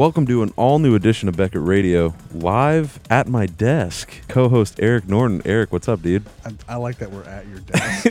welcome to an all new edition of Beckett Radio, live at my desk. Co host Eric Norton. Eric, what's up, dude? I, I like that we're at your desk.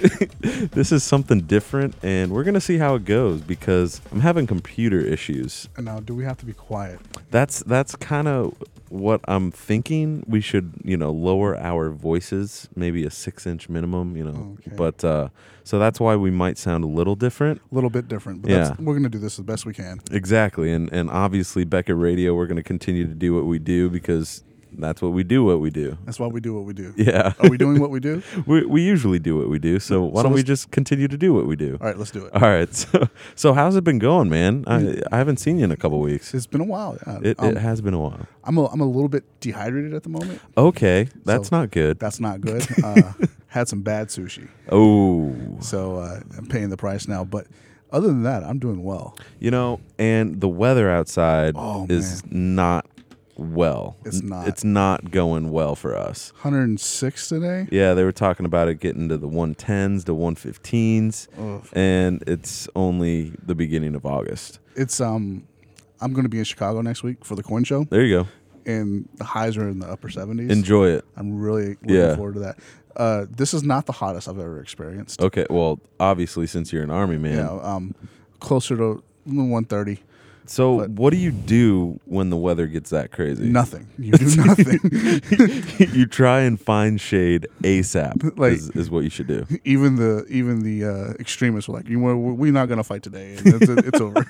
This is something different, and we're going to see how it goes because I'm having computer issues. and now, do we have to be quiet? That's that's kind of what I'm thinking. We should, you know, lower our voices, maybe a six inch minimum, you know. Okay. But uh, so that's why we might sound a little different. A little bit different, but Yeah. that's, we're going to do this as best we can. Exactly, and and obviously Beckett Radio, we're going to continue to do what we do because that's what we do. What we do. That's why we do what we do. Yeah. Are we doing what we do? we we usually do what we do. So why So don't we just continue to do what we do? All right, let's do it. All right. So so how's it been going, man? I I haven't seen you in a couple weeks. It's been a while. Yeah. It, Um, it has been a while. I'm a, I'm a little bit dehydrated at the moment. Okay, that's So- not good. That's not good. Uh, had some bad sushi, Oh, so uh, I'm paying the price now. But other than that, I'm doing well. you know, and the weather outside Oh, is not well. It's not. It's not going well for us. 106 today. Yeah, they were talking about it getting to the 110s, the 115s, Ugh. and it's only the beginning of August. It's um, I'm going to be in Chicago next week for the coin show, There you go. and the highs are in the upper 70s. Enjoy it. I'm really looking Yeah. forward to that. Uh, this is not the hottest I've ever experienced. Okay, well, obviously since you're an army man. Yeah, um, closer to 130. So, But- what do you do when the weather gets that crazy? Nothing. You do nothing. you try and find shade ASAP. Like- is, is what you should do. even the even the uh, extremists were like, "You know, we're not gonna fight today. It's, it's over."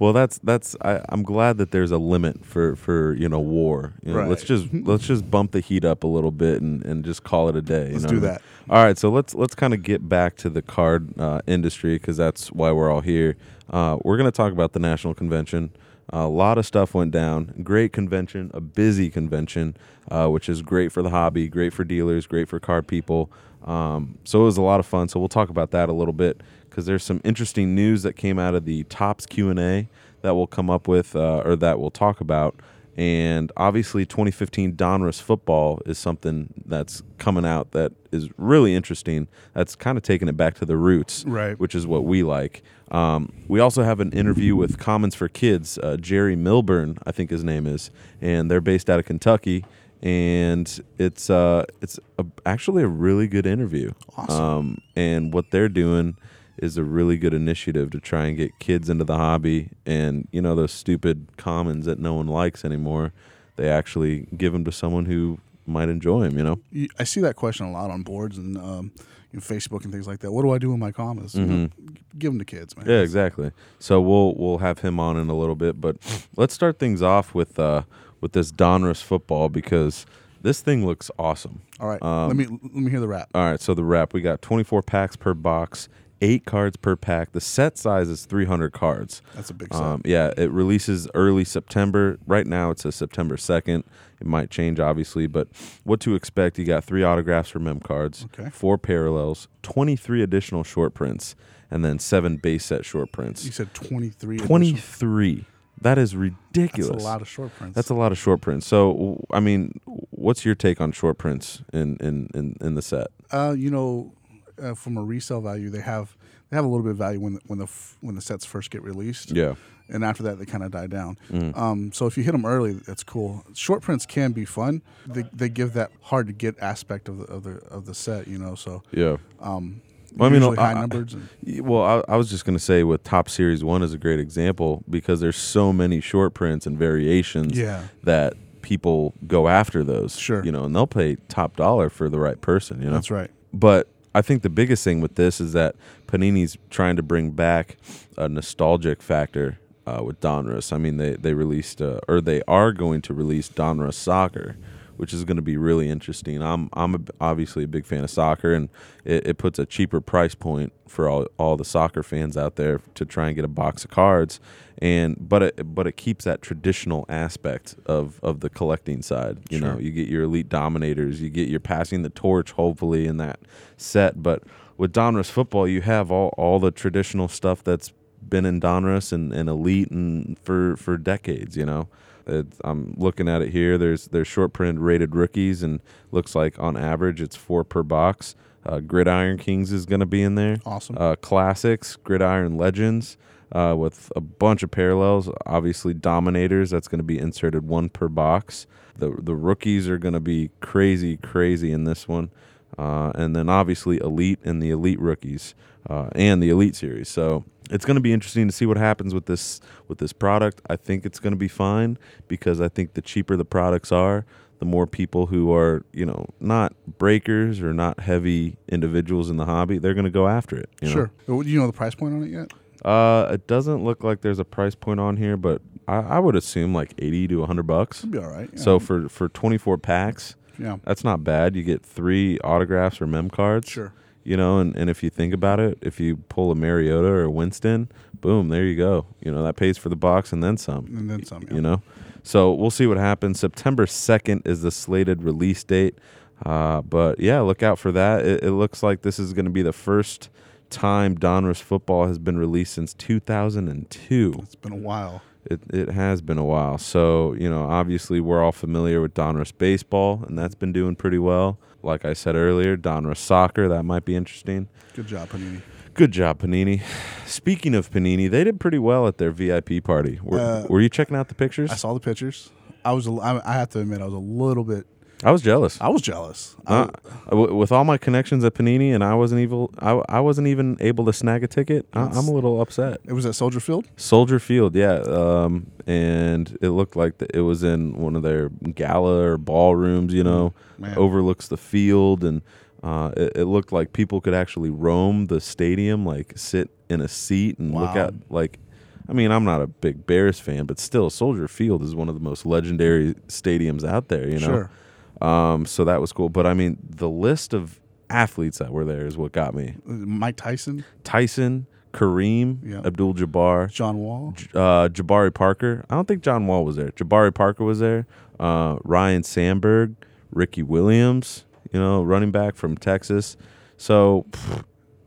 Well, that's that's. I, I'm glad that there's a limit for for you know war. You know, Let's Right. just let's just bump the heat up a little bit and, and just call it a day. you Let's know do what I mean? that. All right, so let's let's kind of get back to the card uh, industry because that's why we're all here. Uh, we're going to talk about the national convention. a lot of stuff went down. Great convention, a busy convention, uh, which is great for the hobby, great for dealers, great for card people. Um, so it was a lot of fun. So we'll talk about that a little bit because there's some interesting news that came out of the Topps Q and A that we'll come up with uh, or that we'll talk about. And obviously, 2015 Donruss football is something that's coming out that is really interesting. That's kind of taking it back to the roots, Right. Which is what we like. Um, we also have an interview with Commons for Kids, uh, Jerry Milburn, I think his name is, and they're based out of Kentucky. And it's uh, it's a, actually a really good interview. Awesome. Um, and what they're doing is a really good initiative to try and get kids into the hobby. And you know those stupid commons that no one likes anymore, they actually give them to someone who might enjoy them. You know. I see that question a lot on boards and um, you know, Facebook and things like that. What do I do with my commons? You know, give them to kids, man. Mm-hmm. Yeah, exactly. So we'll we'll have him on in a little bit, but let's start things off with uh, with this Donruss football because this thing looks awesome. All right. Um, let me let me hear the rap. All right, so the wrap we got 24 packs per box, eight cards per pack. The set size is 300 cards. That's a big set. Um, yeah, it releases early September. Right now, it's a September 2nd. It might change, obviously, but what to expect? You got three autographs for mem cards, Okay. four parallels, 23 additional short prints, and then seven base set short prints. you said 23. additional- 23. That is ridiculous. That's a lot of short prints. That's a lot of short prints. So, I mean, what's your take on short prints in in in, in the set? Uh, you know, uh, from a resale value, they have they have a little bit of value when the, when the f- when the sets first get released. Yeah. and after that they kind of die down. Mm. Um, so if you hit them early, that's cool. Short prints can be fun. They, they give that hard to get aspect of the of the of the set, you know. So Yeah. um, Well, I mean, I- numbers. And, Well, I, I was just going to say with Topps Series 1 is a great example because there's so many short prints and variations yeah, that people go after those. Sure. You know, and they'll pay top dollar for the right person, you know. that's right. But I think the biggest thing with this is that Panini's trying to bring back a nostalgic factor uh, with Donruss. I mean, they they released uh, or they are going to release Donruss Soccer, which is going to be really interesting. I'm I'm a, obviously a big fan of soccer, and it, it puts a cheaper price point for all all the soccer fans out there to try and get a box of cards. And but it but it keeps that traditional aspect of of the collecting side. You know, you get your elite dominators, you get your passing the torch, hopefully in that set. But with Donruss football, you have all all the traditional stuff that's been in Donruss and, and elite and for for decades. You know, it, I'm looking at it here. There's there's short printed rated rookies, and looks like on average it's four per box. Uh, Gridiron Kings is going to be in there. Awesome. Uh, classics, Gridiron Legends, uh, with a bunch of parallels. Obviously, Dominators, that's going to be inserted one per box. The, the rookies are going to be crazy, crazy in this one. Uh, and then obviously Elite and the Elite rookies uh, and the Elite series. So it's going to be interesting to see what happens with this with this product. I think it's going to be fine because I think the cheaper the products are, the more people who are you know not breakers or not heavy individuals in the hobby, they're going to go after it. You? Sure. Uh, Do you know the price point on it yet? Uh, it doesn't look like there's a price point on here, but I, I would assume like eighty to hundred bucks. It'll be all right. Yeah. So for for twenty four packs, yeah, that's not bad. You get three autographs or mem cards. sure. You know, and, and if you think about it, if you pull a Mariota or a Winston, boom, there you go. You know, that pays for the box and then some. And then some. Yeah. You know? So we'll see what happens. September 2nd is the slated release date. Uh, but yeah, look out for that. It, it looks like this is going to be the first time Donruss football has been released since 2002. It's been a while. It, it has been a while. So, you know, obviously we're all familiar with Donruss baseball, and that's been doing pretty well. Like I said earlier, Donruss soccer, that might be interesting. Good job, Panini. Good job, Panini. Speaking of Panini, they did pretty well at their VIP party. Were, Uh, were you checking out the pictures? I saw the pictures. I was. I have to admit, I was a little bit. I was jealous. I was jealous. I Uh, with all my connections at Panini, and I wasn't even I, I wasn't even able to snag a ticket. I, I'm a little upset. it was at Soldier Field. Soldier Field, yeah, um, and it looked like the, it was in one of their gala or ballrooms. You know, Man. overlooks the field, and uh, it, it looked like people could actually roam the stadium, like sit in a seat and look at like. I mean, I'm not a big Bears fan, but still, Soldier Field is one of the most legendary stadiums out there. You know, Sure. Um, so that was cool. But I mean, the list of athletes that were there is what got me. Mike Tyson, Tyson, Kareem, Yeah. Abdul Jabbar, John Wall. J- uh, Jabari Parker. I don't think John Wall was there. Jabari Parker was there. Uh, Ryne Sandberg, Ricky Williams, you know, running back from Texas. So, pff,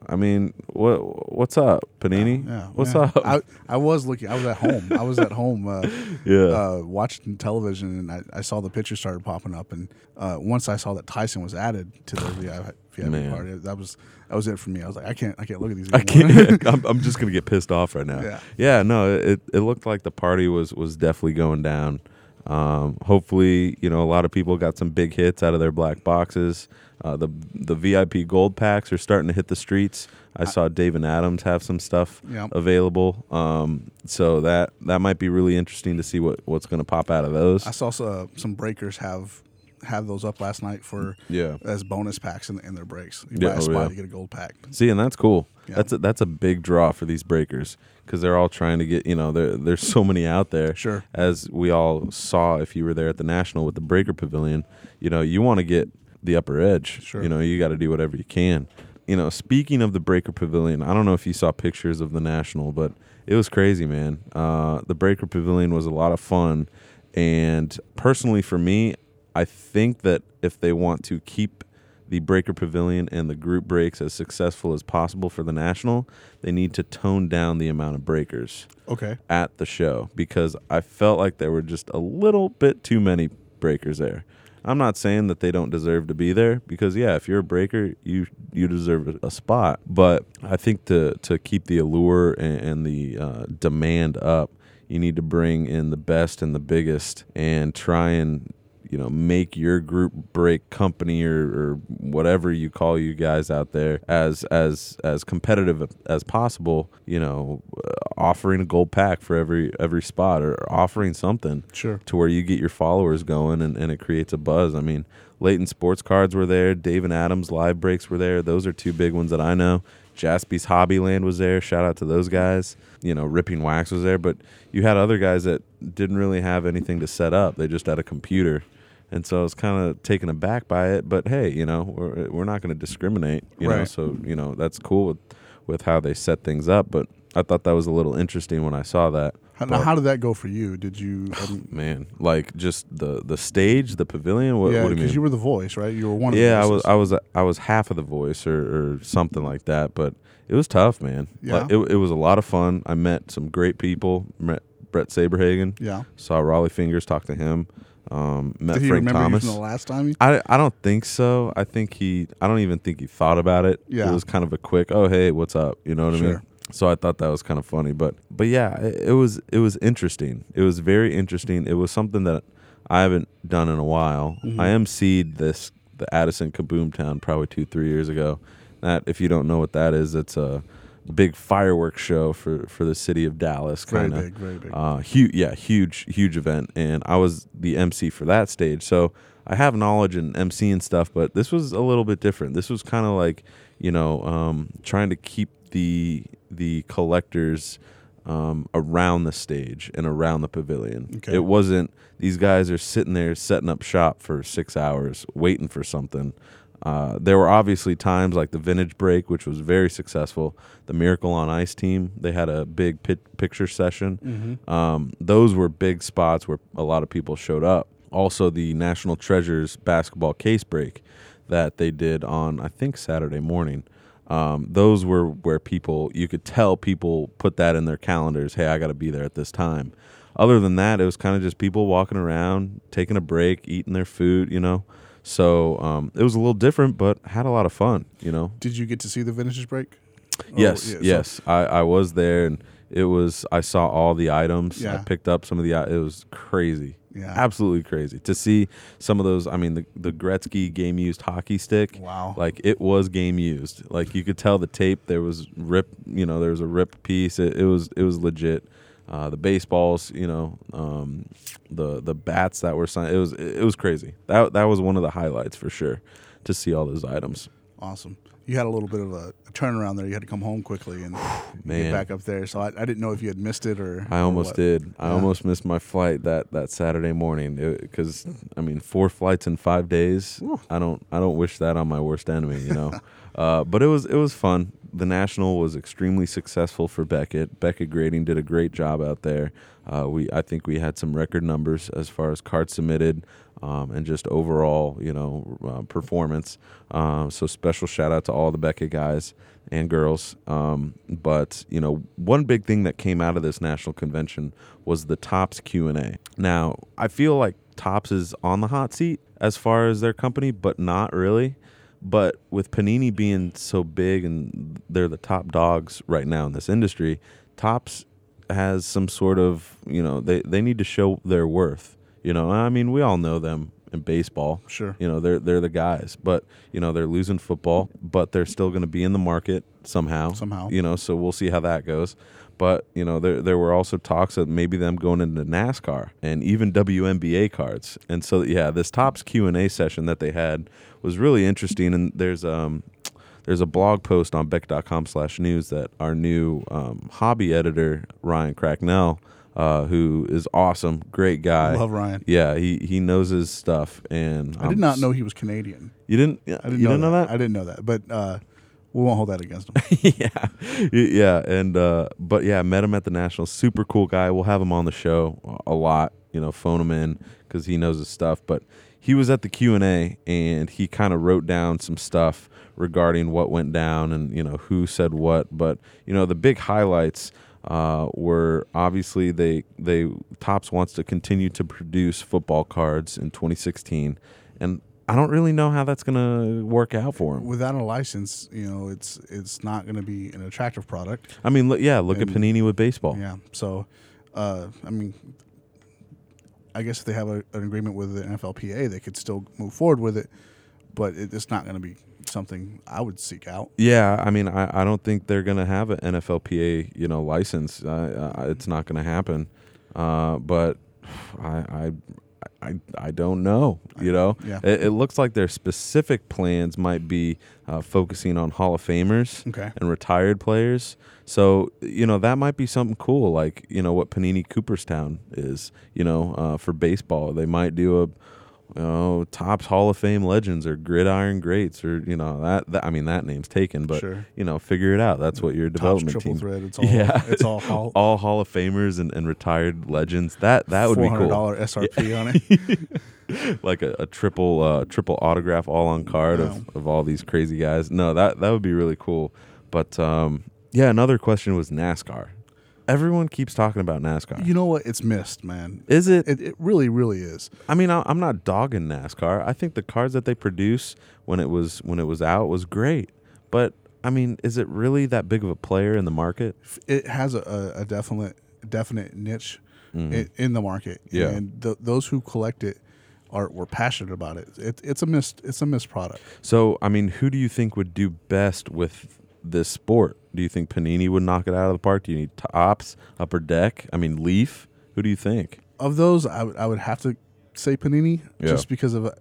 I mean, what what's up, Panini? Yeah. what's yeah. up? I, I was looking. I was at home. I was at home. Uh, yeah, uh, watching television, and I, I saw the picture started popping up. And uh, once I saw that Tyson was added to the VIP, VIP party, that was that was it for me. I was like, I can't, I can't look at these. I can't. I'm, I'm just gonna get pissed off right now. Yeah. Yeah. No. It it looked like the party was was definitely going down. Um, hopefully, you know, a lot of people got some big hits out of their black boxes. Uh, the the VIP gold packs are starting to hit the streets. I saw Dave and Adams have some stuff Yeah. available. Um, so that that might be really interesting to see what what's going to pop out of those. I saw uh, some breakers have have those up last night for Yeah. as bonus packs in, in their breaks. You Yeah, buy a oh, spot yeah. to get a gold pack. See, and that's cool. Yeah. That's a, that's a big draw for these breakers because they're all trying to get. You know, there there's so many out there. Sure. As we all saw, if you were there at the national with the breaker pavilion, you know, you want to get the upper edge. Sure. You know, you got to do whatever you can. You know, speaking of the breaker pavilion, I don't know if you saw pictures of the national, but it was crazy, man. Uh, the breaker pavilion was a lot of fun, and personally for me, I think that if they want to keep the breaker pavilion and the group breaks as successful as possible for the national, they need to tone down the amount of breakers Okay. at the show because I felt like there were just a little bit too many breakers there. I'm not saying that they don't deserve to be there because yeah, if you're a breaker, you you deserve a- spot. But I think to to keep the allure and, and the uh, demand up, you need to bring in the best and the biggest and try and you know make your group break company or, or whatever you call you guys out there as as as competitive as possible you know uh, offering a gold pack for every every spot or offering something Sure. to where you get your followers going and, and it creates a buzz. I mean Layton sports cards were there dave and adams live breaks were there. Those are two big ones that i know. Jaspy's hobbyland was there. Shout out to those guys. You know ripping wax was there but you had other guys that didn't really have anything to set up. They just had a computer and so I was kind of taken aback by it. But hey, you know, we're we're not going to discriminate, you know. So you know that's cool with with how they set things up. But I thought that was a little interesting when I saw that. How, now, how did that go for you? Did you? Um, man, like just the the stage, the pavilion. What, yeah, what do you mean? you were the voice, right? You were one. of yeah, I was. I was I was half of the voice or, or something like that. But it was tough, man. Yeah? Like, it it was a lot of fun. I met some great people. Met Bret Saberhagen. Yeah. Saw Rollie Fingers. Talked to him. Um, met Did he Frank remember Thomas. you from the last time? I, I don't think so. I think he I don't even think he thought about it. Yeah. It was kind of a quick, oh hey, what's up? You know what I mean? So I thought that was kind of funny, but but yeah, it, it was it was interesting. It was very interesting. It was something that I haven't done in a while. Mhm. I emceed this the Addison Kaboom Town probably two three years ago. That if you don't know what that is, it's a big fireworks show for for the city of Dallas. Kind of big, very big. uh, huge, yeah, huge, huge event, and I was the MC for that stage. So I have knowledge in MC and stuff, but this was a little bit different. This was kind of like, you know, um, trying to keep the the collectors um, around the stage and around the pavilion. Okay. It wasn't these guys are sitting there setting up shop for six hours waiting for something. Uh, there were obviously times like the vintage break, which was very successful. The Miracle on Ice team, they had a big pit- picture session. Mm-hmm. Um, those were big spots where a lot of people showed up. Also, the National Treasures basketball case break that they did on, I think, Saturday morning. Um, those were where people, you could tell people put that in their calendars. Hey, I got to be there at this time. Other than that, it was kind of just people walking around, taking a break, eating their food, you know. So um, it was a little different, but had a lot of fun, you know. Did you get to see the vintage break? Oh, Yes, yeah, so- yes. I, I was there and it was I saw all the items. Yeah. I picked up some of the it was crazy. Yeah. Absolutely crazy. To see some of those I mean the the Gretzky game used hockey stick. Wow. Like it was game used. Like you could tell the tape there was rip, you know, there was a rip piece. It, it was it was legit. Uh, the baseballs, you know, um, the the bats that were signed. It was it was crazy. That that was one of the highlights for sure to see all those items. Awesome. You had a little bit of a, a turnaround there. You had to come home quickly and get back up there. So I, I didn't know if you had missed it or. I almost what. did. I Yeah. almost missed my flight that, that Saturday morning because I mean four flights in five days. Whew. I don't I don't wish that on my worst enemy. You know, uh, but it was it was fun. The national was extremely successful for Beckett. Beckett Grading did a great job out there. Uh, we I think we had some record numbers as far as cards submitted. Um, and just overall, you know, uh, performance. Um, so special shout out to all the Beckett guys and girls. Um, but you know, one big thing that came out of this national convention was the Topps Q and A. Now, I feel like Topps is on the hot seat as far as their company, but not really. But with Panini being so big and they're the top dogs right now in this industry, Topps has some sort of you know they they need to show their worth. You know, I mean, we all know them in baseball. Sure. You know, they're they're the guys, but you know they're losing football, but they're still going to be in the market somehow. Somehow. You know, so we'll see how that goes. But you know, there there were also talks of maybe them going into NASCAR and even WNBA cards. And so yeah, this Topps Q and A session that they had was really interesting. And there's um there's a blog post on beck.com slash news that our new um, hobby editor ryan cracknell uh, who is awesome great guy Love Ryan. yeah he, he knows his stuff and I did I'm not know he was Canadian. you didn't I didn't, you know, didn't know that I didn't know that, but uh, we won't hold that against him. yeah, yeah, and uh, but yeah, met him at the National. Super cool guy. We'll have him on the show a lot. You know, phone him in because he knows his stuff. But he was at the Q and A and he kind of wrote down some stuff regarding what went down and you know who said what. But you know, the big highlights. Uh, were obviously they they Topps wants to continue to produce football cards in 2016, and I don't really know how that's gonna work out for him. Without a license, you know, it's it's not going to be an attractive product. I mean, look, yeah, look at Panini with baseball. Yeah. So, uh, I mean, I guess if they have a, an agreement with the NFLPA, they could still move forward with it, but it, it's not going to be something I would seek out. Yeah, I mean, I, I don't think they're gonna have an NFLPA, you know, license. I, it's not gonna happen. Uh, but I, I, I, I don't know. You know, Yeah. it, it looks like their specific plans might be uh, focusing on Hall of Famers Okay. and retired players. So you know that might be something cool, like you know what Panini Cooperstown is. You know, uh, for baseball, they might do a. You know, Topps Hall of Fame legends or gridiron greats or you know that, that I mean that name's taken, but Sure. you know figure it out. That's what your Topps development triple team. thread. It's all. Yeah. It's all hall. All Hall of Famers and, and retired legends. That that would be cool. dollar SRP on it. like a, a triple uh, triple autograph all on card Wow. of, of all these crazy guys. No, that that would be really cool. But um, yeah, another question was NASCAR. Everyone keeps talking about NASCAR. You know what? It's missed, man. Is it? It, it really, really is. I mean, I, I'm not dogging NASCAR. I think the cars that they produce when it was when it was out was great. But I mean, is it really that big of a player in the market? It has a, a, definite definite niche Mhm. in, in the market. Yeah. and th- those who collect it are were passionate about it. it it's a missed it's a missed product. So, I mean, who do you think would do best with this sport? Do you think Panini would knock it out of the park? Do you need Topps, Upper Deck? I mean, Leaf. Who do you think? Of those, I would I would have to say Panini Yeah. just because of. uh,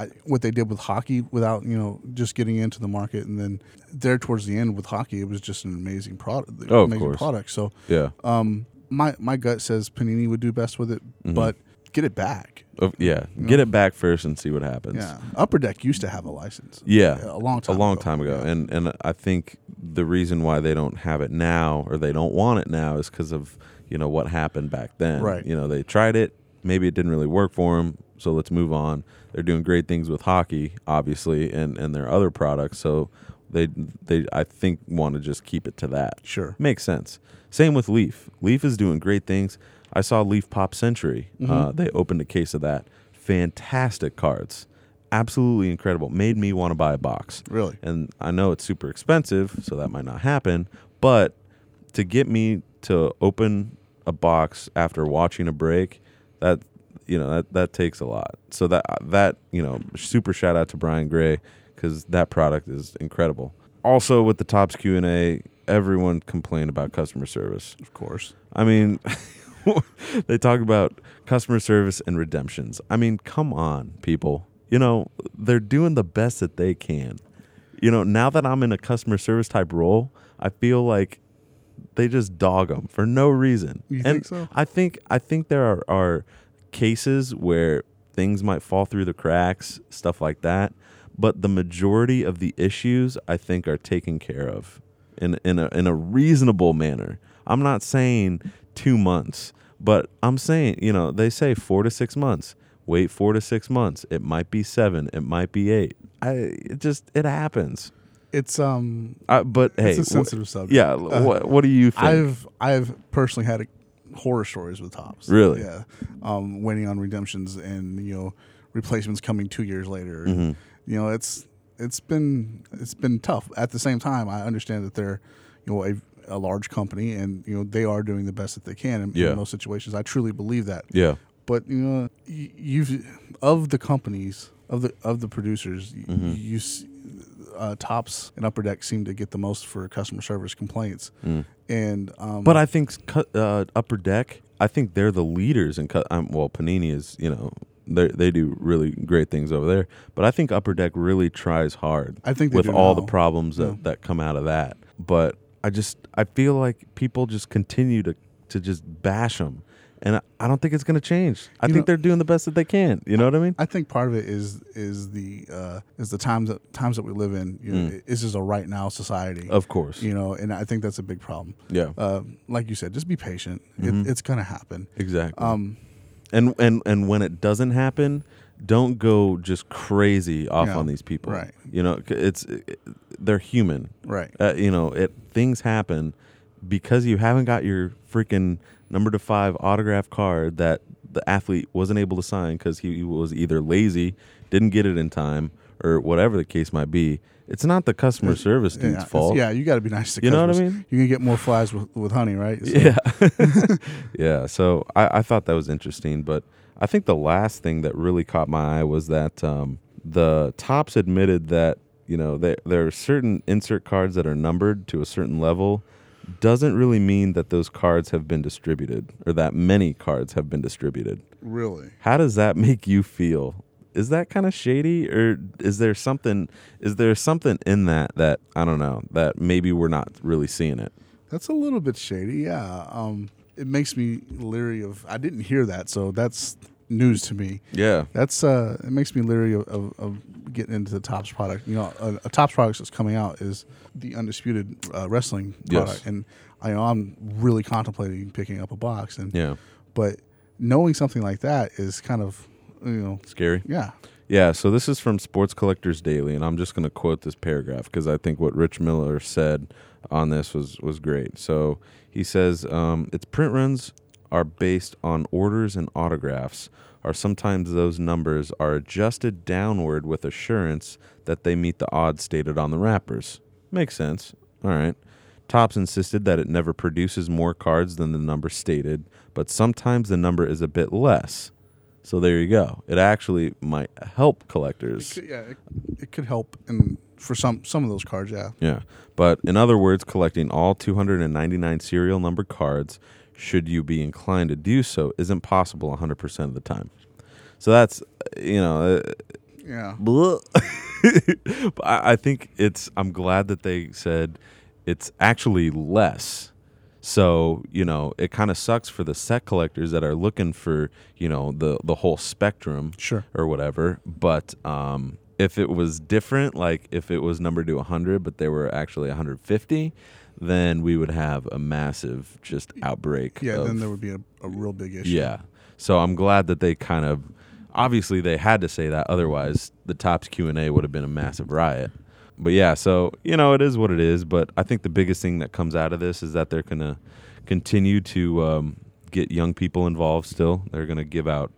I, what they did with hockey without you know just getting into the market and then there towards the end with hockey it was just an amazing product Oh, of amazing course. product so Yeah. um my my gut says Panini would do best with it Mhm. but get it back Oh, yeah. You Get know? it back first and see what happens. yeah Upper Deck used to have a license Yeah. a long time a long ago. time ago. Yeah. And and I think the reason why they don't have it now or they don't want it now is because of you know what happened back then. Right. You know they tried it, maybe it didn't really work for them, so let's move on. They're doing great things with hockey, obviously, and and their other products. So they they I think want to just keep it to that. sure Makes sense. Same with Leaf. Leaf is doing great things. I saw Leaf Pop Century. Mhm. Uh, they opened a case of that. Fantastic cards. Absolutely incredible. Made me want to buy a box. really And I know it's super expensive, so that might not happen. But to get me to open a box after watching a break, that you know that that takes a lot. So that that you know, super shout out to Brian Gray because that product is incredible. Also with the Topps Q and A, everyone complained about customer service. of course I mean, they talk about customer service and redemptions. I mean, come on, people. You know, they're doing the best that they can. You know, now that I'm in a customer service type role, I feel like they just dog them for no reason. You and think so? I think I think there are, are cases where things might fall through the cracks, stuff like that. But the majority of the issues I think are taken care of in in a in a reasonable manner. I'm not saying two months, but I'm saying you know they say four to six months. Wait four to six months. It might be seven. It might be eight. I it just it happens. it's um I, but hey, it's a wh- sensitive subject yeah. Uh, what what do you think? I've I've personally had a, horror stories with Topps. Really? Yeah. Um, waiting on redemptions and you know replacements coming two years later. Mhm. You know it's it's been it's been tough. At the same time, I understand that they're you know a, a large company and you know they are doing the best that they can in, Yeah. in those situations. I truly believe that. yeah. But you know you've of the companies of the of the producers Mhm. you. Uh, Topps and upper deck seem to get the most for customer service complaints, Mm. and um, But I think cu- uh, Upper Deck, I think they're the leaders in cut. Um, well, Panini is, you know, they they do really great things over there. But I think Upper Deck really tries hard I think with all the problems that, Yeah. that come out of that. But I just I feel like people just continue to to just bash them, and I, I don't think it's going to change. I You think know- they're doing the best that they can. You know what I mean? I think part of it is is the uh, is the times that times that we live in. You know, Mm. This is a right now society. Of course. You know, and I think that's a big problem. Yeah. Uh, like you said, just be patient. Mhm. It, it's gonna happen. Exactly. Um, and and and when it doesn't happen don't go just crazy off Yeah, on these people right. you know it's it, they're human right. uh, you know it things happen because you haven't got your freaking number to five autograph card that the athlete wasn't able to sign because he was either lazy didn't get it in time or whatever the case might be it's not the customer service Yeah, dude's it's- fault Yeah, you got to be nice to customers. You know what I mean? You can get more flies with, with honey, right? So- Yeah. yeah. So I, I thought that was interesting. But I think the last thing that really caught my eye was that um, the Topps admitted that, you know, there, there are certain insert cards that are numbered to a certain level. Doesn't really mean that those cards have been distributed or that many cards have been distributed. Really. How does that make you feel? Is that kind of shady or is there something is there something in that that I don't know that maybe we're not really seeing it? That's a little bit shady. Yeah. Um, it makes me leery of. I didn't hear that, so that's news to me. Yeah. That's uh, it makes me leery of, of, of getting into the Topps product. You know, a, a Topps product that's coming out is the undisputed uh, wrestling Yes. product, and I know I'm really contemplating picking up a box, and Yeah. but knowing something like that is kind of you know Scary. yeah Yeah, so this is from Sports Collectors Daily, and I'm just going to quote this paragraph because I think what Rich Miller said on this was was great. So he says, um, "Its print runs are based on orders and autographs. Are sometimes those numbers are adjusted downward with assurance that they meet the odds stated on the wrappers." Makes sense. All right. Topps insisted that it never produces more cards than the number stated, but sometimes the number is a bit less. So there you go. It actually might help collectors. Could- yeah, it, it could help in for some some of those cards. Yeah, Yeah. But in other words, collecting all 299 serial number cards, should you be inclined to do so, isn't possible 100% of the time. So that's, you know, uh, yeah. I, I think it's. I'm glad that they said it's actually less. So you know, it kind of sucks for the set collectors that are looking for you know the the whole spectrum Sure. or whatever. But um, if it was different, like if it was numbered to 100, but there were actually 150, then we would have a massive just outbreak. Yeah, of, then there would be a, a real big issue. yeah. So I'm glad that they kind of obviously they had to say that otherwise the Topps Q&A would have been a massive riot. But yeah, so you know it is what it is, but I think the biggest thing that comes out of this is that they're going to continue to um, get young people involved still. They're going to give out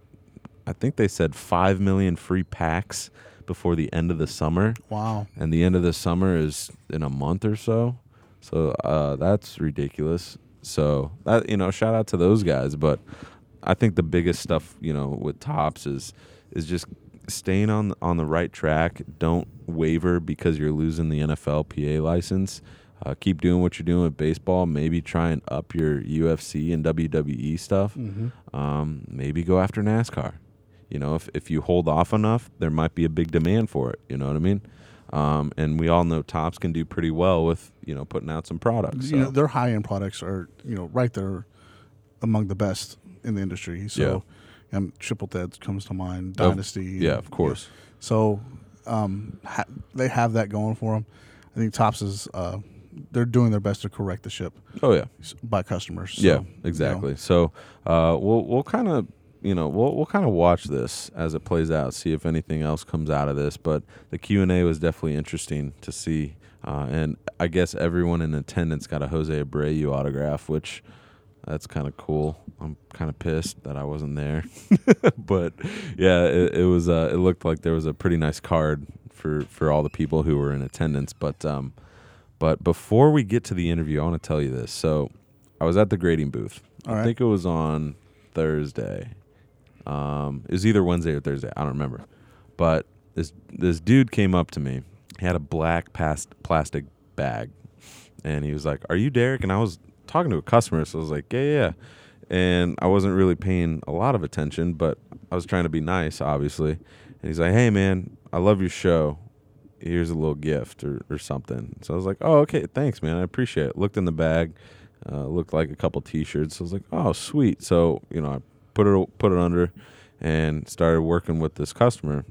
I think they said 5 million free packs before the end of the summer Wow. and the end of the summer is in a month or so. So uh, that's ridiculous. So that you know, shout out to those guys. But I think the biggest stuff you know with Topps is is just staying on on the right track. Don't waver because you're losing the NFL PA license. Uh, keep doing what you're doing with baseball. Maybe try and up your UFC and WWE stuff. Mm-hmm. Um, maybe go after NASCAR. You know, if if you hold off enough, there might be a big demand for it. You know what I mean? Um, and we all know Topps can do pretty well with you know putting out some products. So. You know, their high end products are you know right there among the best in the industry. So, um, Triple Threads comes to mind. Dynasty. yeah, of course. So, um, ha- they have that going for them. I think Topps is uh, they're doing their best to correct the ship Oh yeah, by customers. So, yeah, you know, exactly. So uh, we'll we'll kind of you know we'll we'll kind of watch this as it plays out, see if anything else comes out of this. But the Q and A was definitely interesting to see, uh, and I guess everyone in attendance got a Jose Abreu autograph, which that's kind of cool. I'm kind of pissed that I wasn't there, but yeah, it, it was. Uh, it looked like there was a pretty nice card for for all the people who were in attendance. But um, but before we get to the interview, I want to tell you this. So I was at the grading booth. All I right. think it was on Thursday. Um, it was either Wednesday or Thursday. I don't remember. But this this dude came up to me. He had a black past plastic bag, and he was like, "Are you Derek?" And I was talking to a customer, so I was like, "Yeah, yeah." yeah." And I wasn't really paying a lot of attention, but I was trying to be nice, obviously. And he's like, "Hey, man, I love your show. Here's a little gift or, or something." So I was like, "Oh, okay, thanks, man. I appreciate it." Looked in the bag, uh, looked like a couple T-shirts. So I was like, "Oh, sweet." So you know, I put it put it under, and started working with this customer.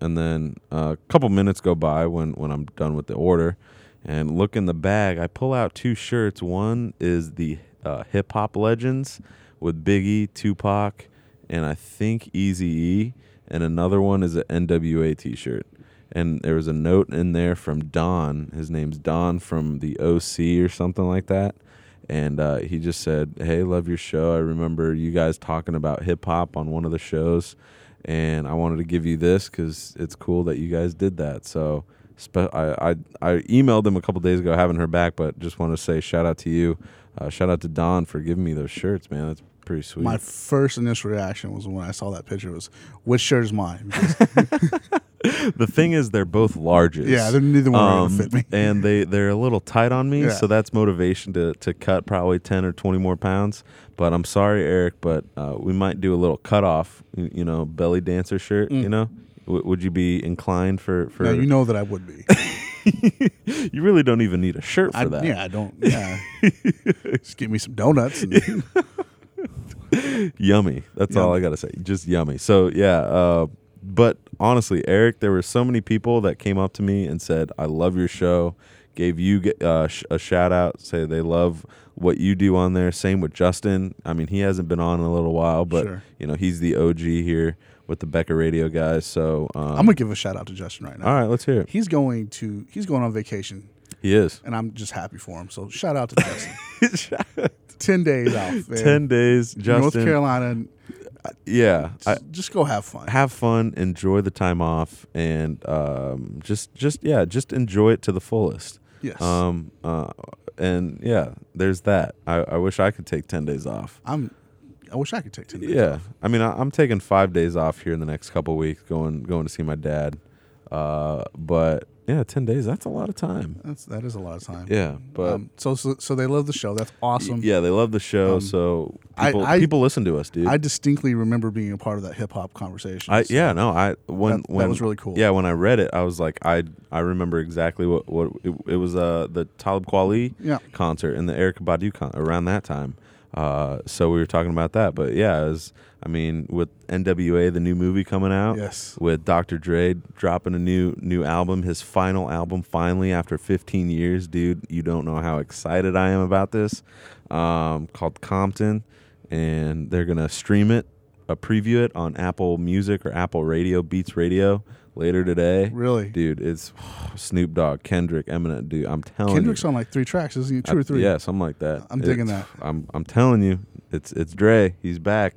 And then a couple minutes go by when when I'm done with the order, and look in the bag. I pull out two shirts. One is the uh, Hip Hop Legends with Biggie, Tupac, and I think Easy E, and another one is an NWA T-shirt. And there was a note in there from Don. His name's Don from the OC or something like that. And uh, he just said, "Hey, love your show. I remember you guys talking about hip hop on one of the shows, and I wanted to give you this because it's cool that you guys did that." So spe- I, I I emailed them a couple days ago, haven't heard back, but just want to say shout out to you, uh, shout out to Don for giving me those shirts, man. That's pretty sweet. My first initial reaction was when I saw that picture was, which shirt is mine? The thing is, they're both larges. yeah, they're neither one Um, fit me. and they they're a little tight on me, Yeah. so that's motivation to to cut probably ten or twenty more pounds. But I'm sorry, Eric, but uh, we might do a little cutoff. You, you know, belly dancer shirt. Mm. You know, w- would you be inclined for for? Now, you know that I would be. you really don't even need a shirt for I, that. Yeah, I don't. Yeah, just give me some donuts. And, yummy. That's all I gotta say. Just yummy. So yeah, uh, but honestly, Eric, there were so many people that came up to me and said, "I love your show." Gave you uh, a shout out. Say they love what you do on there. Same with Justin. I mean, he hasn't been on in a little while, but Sure. you know he's the OG here with the Beckett Radio guys. So um, I'm gonna give a shout out to Justin right now. all right. Let's hear it. He's going to he's going on vacation, He is and I'm just happy for him. So shout out to Justin. Ten days out, man. ten days. Justin, North Carolina. Yeah. I, Just, just go have fun. have fun, enjoy the time off, and um, just just yeah, just enjoy it to the fullest. Yes. Um. Uh. And yeah, there's that. I, I wish I could take ten days off. I'm. I wish I could take ten days. Off. Yeah. off. I mean, I, I'm taking five days off here in the next couple weeks, going going to see my dad. Uh. But yeah, ten days. That's a lot of time. That's that is a lot of time. Yeah. But Um, so, so so they love the show. That's awesome. yeah, they love the show. Um, so people I- people listen to us, dude. I distinctly remember being a part of that hip hop conversation. I so yeah no I when that, that was really cool. Yeah, when I read it, I was like, I I remember exactly what what it, it was. Uh, the Talib Kweli Yeah. concert and the Erykah Badu con- around that time. Uh, so we were talking about that, but yeah, was, I mean, with NWA, the new movie coming out, Yes. with Dr. Dre dropping a new new album, his final album, finally after 15 years, dude. You don't know how excited I am about this. Um, called Compton, and they're gonna stream it, uh, preview it on Apple Music or Apple Radio, Beats Radio later today. Really? Dude, it's Snoop Dogg, Kendrick, Eminem. Dude, I'm telling Kendrick's you. on like three tracks, isn't he? Two I- or three. Yeah, something like that. I'm digging that. I'm I'm telling you, it's it's Dre. He's back.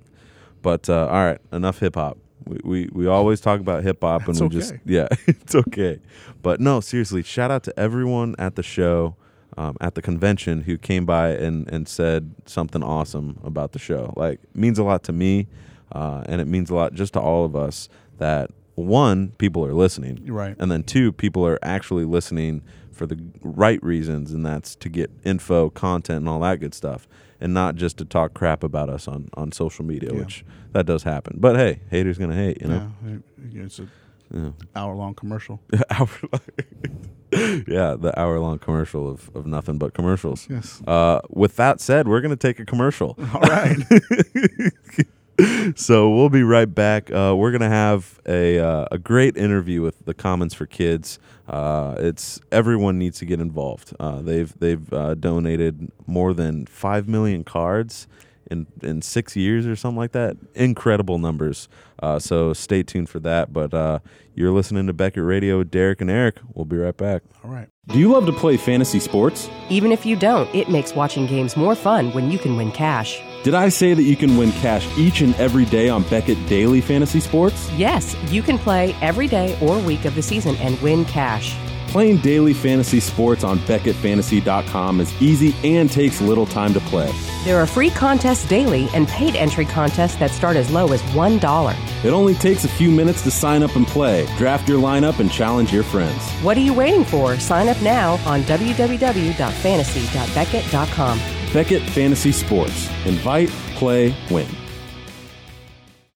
But uh, all right, enough hip hop. We, we we always talk about hip hop and we just yeah, it's okay. But no, seriously, shout out to everyone at the show, um, at the convention who came by and and said something awesome about the show. Like it means a lot to me, uh, and it means a lot just to all of us that one people are listening, right. and then two people are actually listening for the right reasons and that's to get info content and all that good stuff and not just to talk crap about us on on social media Yeah. which that does happen but hey haters gonna hate you know Yeah, it's an yeah, hour long commercial. hour yeah the hour long commercial of, of nothing but commercials Yes. uh, with that said we're gonna take a commercial All right. so we'll be right back. Uh, we're gonna have a uh, a great interview with the Commons for Kids. Uh, it's everyone needs to get involved. Uh, they've they've uh, donated more than five million cards in in six years or something like that. Incredible numbers. Uh, so stay tuned for that. But uh, you're listening to Beckett Radio with Derek and Eric. We'll be right back. All right. Do you love to play fantasy sports? Even if you don't, it makes watching games more fun when you can win cash. Did I say that you can win cash each and every day on Beckett Daily Fantasy Sports? Yes, you can play every day or week of the season and win cash. Playing daily fantasy sports on BeckettFantasy.com is easy and takes little time to play. There are free contests daily and paid entry contests that start as low as $1. It only takes a few minutes to sign up and play. Draft your lineup and challenge your friends. What are you waiting for? Sign up now on www.fantasy.beckett.com. Beckett Fantasy Sports. Invite, play, win.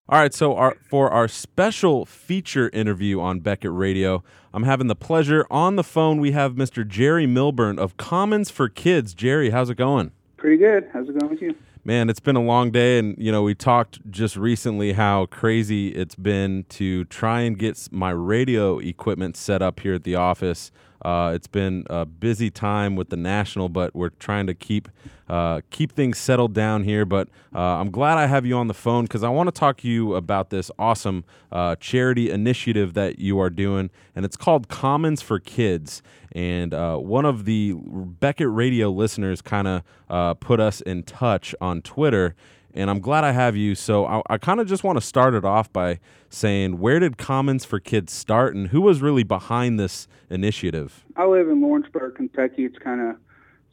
All right, so our, for our special feature interview on Beckett Radio, I'm having the pleasure on the phone. We have Mr. Jerry Milburn of Commons for Kids. Jerry, how's it going? Pretty good. How's it going with you? Man, it's been a long day, and you know we talked just recently how crazy it's been to try and get my radio equipment set up here at the office. Uh, it's been a busy time with the national, but we're trying to keep uh, keep things settled down here. But uh, I'm glad I have you on the phone because I want to talk to you about this awesome uh, charity initiative that you are doing, and it's called Commons for Kids. And uh, one of the Beckett Radio listeners kind of uh, put us in touch on Twitter, and I'm glad I have you. So I, I kind of just want to start it off by saying, where did Commons for Kids start, and who was really behind this initiative? I live in Lawrenceburg, Kentucky. It's kind of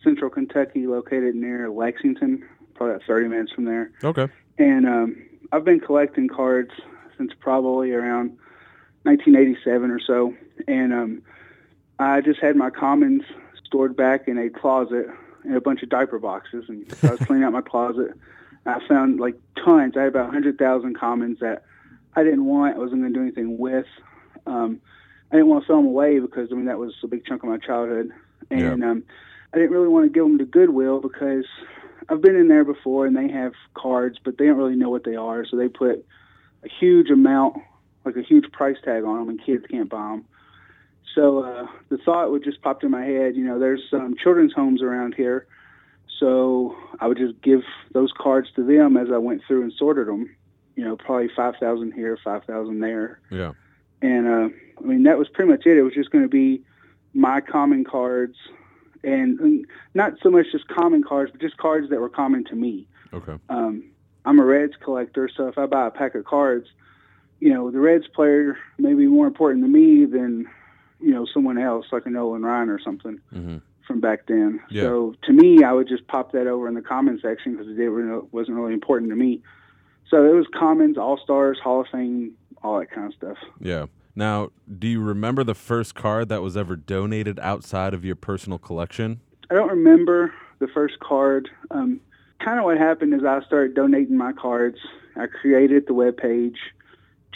central Kentucky, located near Lexington, probably about 30 minutes from there. Okay. And um, I've been collecting cards since probably around 1987 or so. And um, I just had my commons stored back in a closet in a bunch of diaper boxes. And I was cleaning out my closet. I found like tons. I had about 100,000 commons that I didn't want. I wasn't going to do anything with. Um, I didn't want to throw them away because I mean that was a big chunk of my childhood, and um, I didn't really want to give them to Goodwill because I've been in there before and they have cards, but they don't really know what they are, so they put a huge amount, like a huge price tag on them, and kids can't buy them. So uh, the thought would just popped in my head. You know, there's some children's homes around here, so I would just give those cards to them as I went through and sorted them. You know, probably five thousand here, five thousand there Yeah. and uh, I mean that was pretty much it. It was just going to be my common cards, and, and not so much just common cards, but just cards that were common to me. Okay. Um, I'm a Reds collector, so if I buy a pack of cards, you know the Reds player may be more important to me than you know, someone else like a Nolan Ryan or something Mhm. From back then. Yeah. So to me, I would just pop that over in the comment section because it wasn't really important to me. So it was Commons, All Stars, Hall of Fame, all that kind of stuff. Yeah. Now, do you remember the first card that was ever donated outside of your personal collection? I don't remember the first card. Um, kind of what happened is I started donating my cards. I created the web page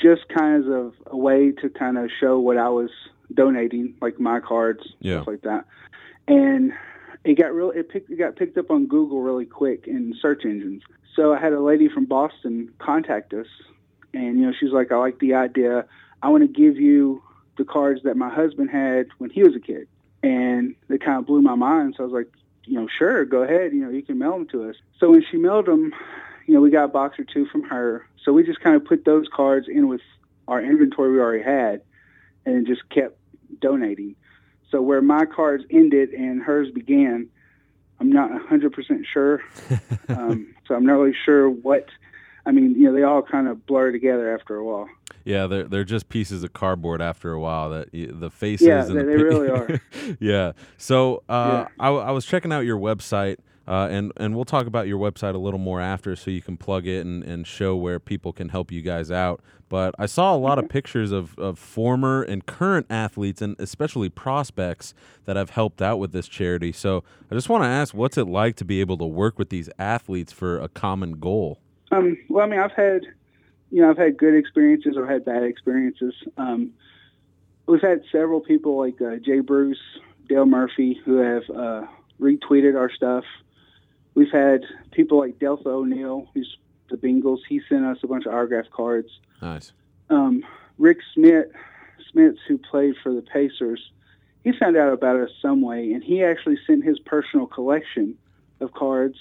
just kind of a way to kind of show what I was donating, like my cards, Yeah. stuff like that. And it got real. It picked. It got picked up on Google really quick in search engines. So I had a lady from Boston contact us, and you know she's like, "I like the idea. I want to give you the cards that my husband had when he was a kid." And it kind of blew my mind. So I was like, "You know, sure, go ahead. You know, you can mail them to us." So when she mailed them, you know, we got a box or two from her. So we just kind of put those cards in with our inventory we already had, and just kept donating. So where my cards ended and hers began, I'm not 100% sure. um, so I'm not really sure what. I mean, you know, they all kind of blur together after a while. Yeah, they're they're just pieces of cardboard after a while. That the faces. Yeah, and they- the they really are. yeah. So uh, Yeah. I, I was checking out your website, uh, and and we'll talk about your website a little more after, so you can plug it and, and show where people can help you guys out. But I saw a lot of pictures of, of former and current athletes, and especially prospects that have helped out with this charity. So I just want to ask, what's it like to be able to work with these athletes for a common goal? Um, well, I mean, I've had, you know, I've had good experiences. I've had bad experiences. Um, we've had several people like uh, Jay Bruce, Dale Murphy, who have uh, retweeted our stuff. We've had people like Deltha O'Neal, who's the Bengals. He sent us a bunch of autograph cards. Nice. Um, Rik Smits, Smits, who played for the Pacers, he found out about us some way, and he actually sent his personal collection of cards,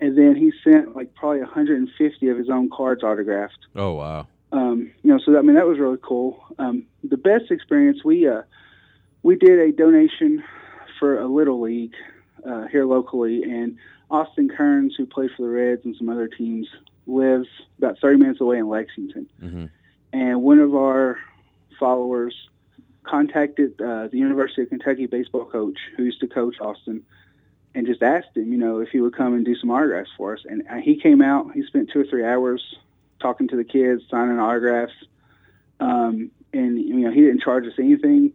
and then he sent like probably 150 of his own cards autographed. Oh wow. Um, you know, so I mean that was really cool. Um, the best experience we uh, we did a donation for a little league uh, here locally, and Austin Kearns, who played for the Reds and some other teams, lives about 30 minutes away in Lexington. Mhm. And one of our followers contacted uh, the University of Kentucky baseball coach who used to coach Austin and just asked him, you know, if he would come and do some autographs for us. And uh, he came out. He spent two or three hours talking to the kids, signing autographs. Um, and you know, he didn't charge us anything.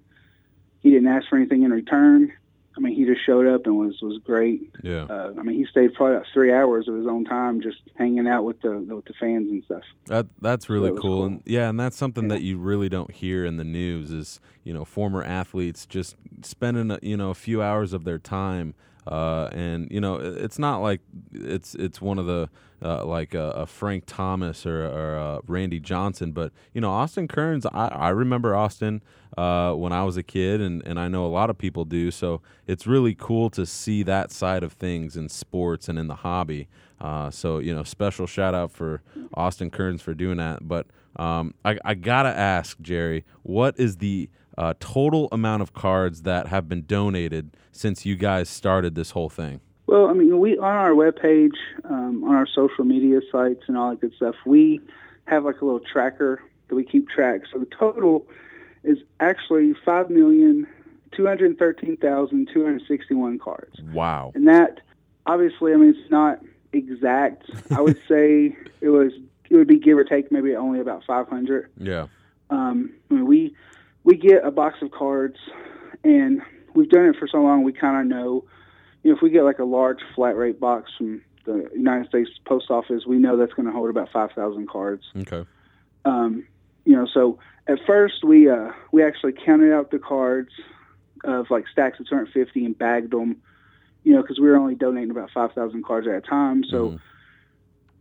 He didn't ask for anything in return. I mean, he just showed up and was was great. Yeah. Uh, I mean, he stayed probably about three hours of his own time just hanging out with the with the fans and stuff. That that's really was cool. cool. and yeah, and that's something that you really don't hear in the news is you know former athletes just spending a, you know a few hours of their time, uh, and you know it's not like it's it's one of the uh, like a, a Frank Thomas or, or uh Randy Johnson, but you know Austin Kearns. I, I remember Austin uh, when I was a kid, and and I know a lot of people do. So it's really cool to see that side of things in sports and in the hobby. Uh, so you know, special shout out for Austin Kearns for doing that. But um, I, I gotta ask Jerry, what is the uh, total amount of cards that have been donated since you guys started this whole thing? Well, I mean, we on our webpage, um, on our social media sites, and all that good stuff. We have like a little tracker that we keep track. So the total is actually five million two hundred thirteen thousand two hundred sixty-one cards, Wow. and that obviously, I mean, it's not exact. I would say it was it would be give or take maybe only about five hundred. Yeah. Um, I mean, we we get a box of cards, and we've done it for so long. We kind of know, you know, if we get like a large flat rate box from the United States Post Office, we know that's going to hold about five thousand cards. Okay. Um, you know, so at first we uh, we actually counted out the cards of like stacks of 250 and bagged them. You know, because we were only donating about 5,000 cards at a time, so Mhm.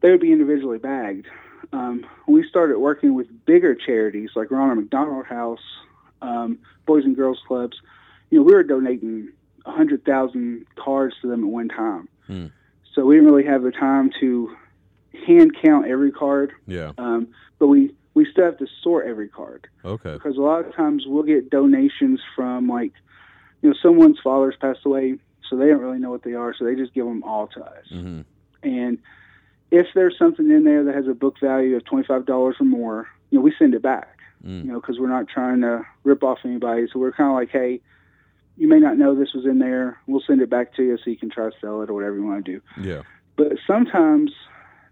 they would be individually bagged. Um, we started working with bigger charities like Ronald McDonald House, um, Boys and Girls Clubs. You know, we were donating 100,000 cards to them at one time. Hmm. So we didn't really have the time to hand count every card, Yeah. um, but we, we still have to sort every card Okay. because a lot of times we'll get donations from like, you know, someone's father's passed away, so they don't really know what they are, so they just give them all to us. hmm And if there's something in there that has a book value of twenty five dollars or more, you know, we send it back. you know, because we're not trying to rip off anybody. So we're kind of like, hey, you may not know this was in there. We'll send it back to you so you can try to sell it or whatever you want to do. Yeah. But sometimes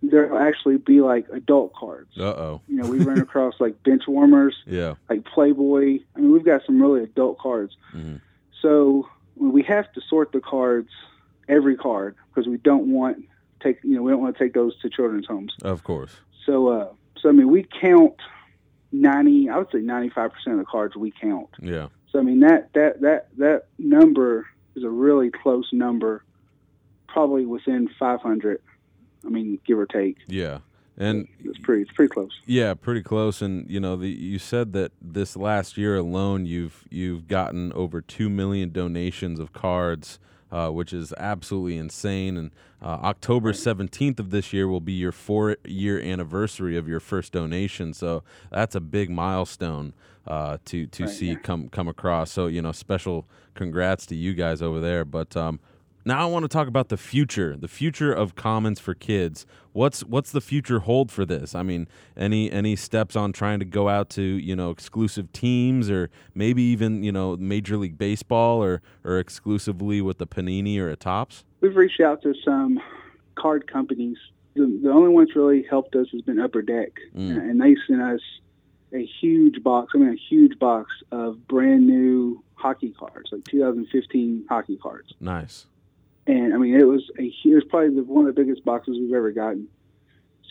there'll actually be like adult cards. Uh oh. You know, we run across like bench warmers, Yeah. like Playboy. I mean, we've got some really adult cards. Mhm. So we have to sort the cards, every card, because we don't want take you know we don't want to take those to children's homes. Of course. So uh, so I mean we count ninety, I would say ninety five percent of the cards we count. Yeah. So I mean that that that that number is a really close number, probably within five hundred. I mean, give or take. Yeah. And It's pretty it's pretty close. Yeah, pretty close. And you know, the, you said that this last year alone, you've you've gotten over two million donations of cards, uh, which is absolutely insane. And uh, October seventeenth of this year will be your four year anniversary of your first donation. So that's a big milestone uh, to to Right, see yeah. come come across. So you know, special congrats to you guys over there. But um, now I want to talk about the future, the future of commons for kids. What's what's the future hold for this? I mean, any any steps on trying to go out to you know exclusive teams or maybe even you know Major League Baseball or or exclusively with the Panini or a Topps? We've reached out to some card companies. The, the only one that's really helped us has been Upper Deck, Mm. and they sent us a huge box. I mean, a huge box of brand new hockey cards, like 2015 hockey cards. Nice. And I mean it was a it was probably the, one of the biggest boxes we've ever gotten.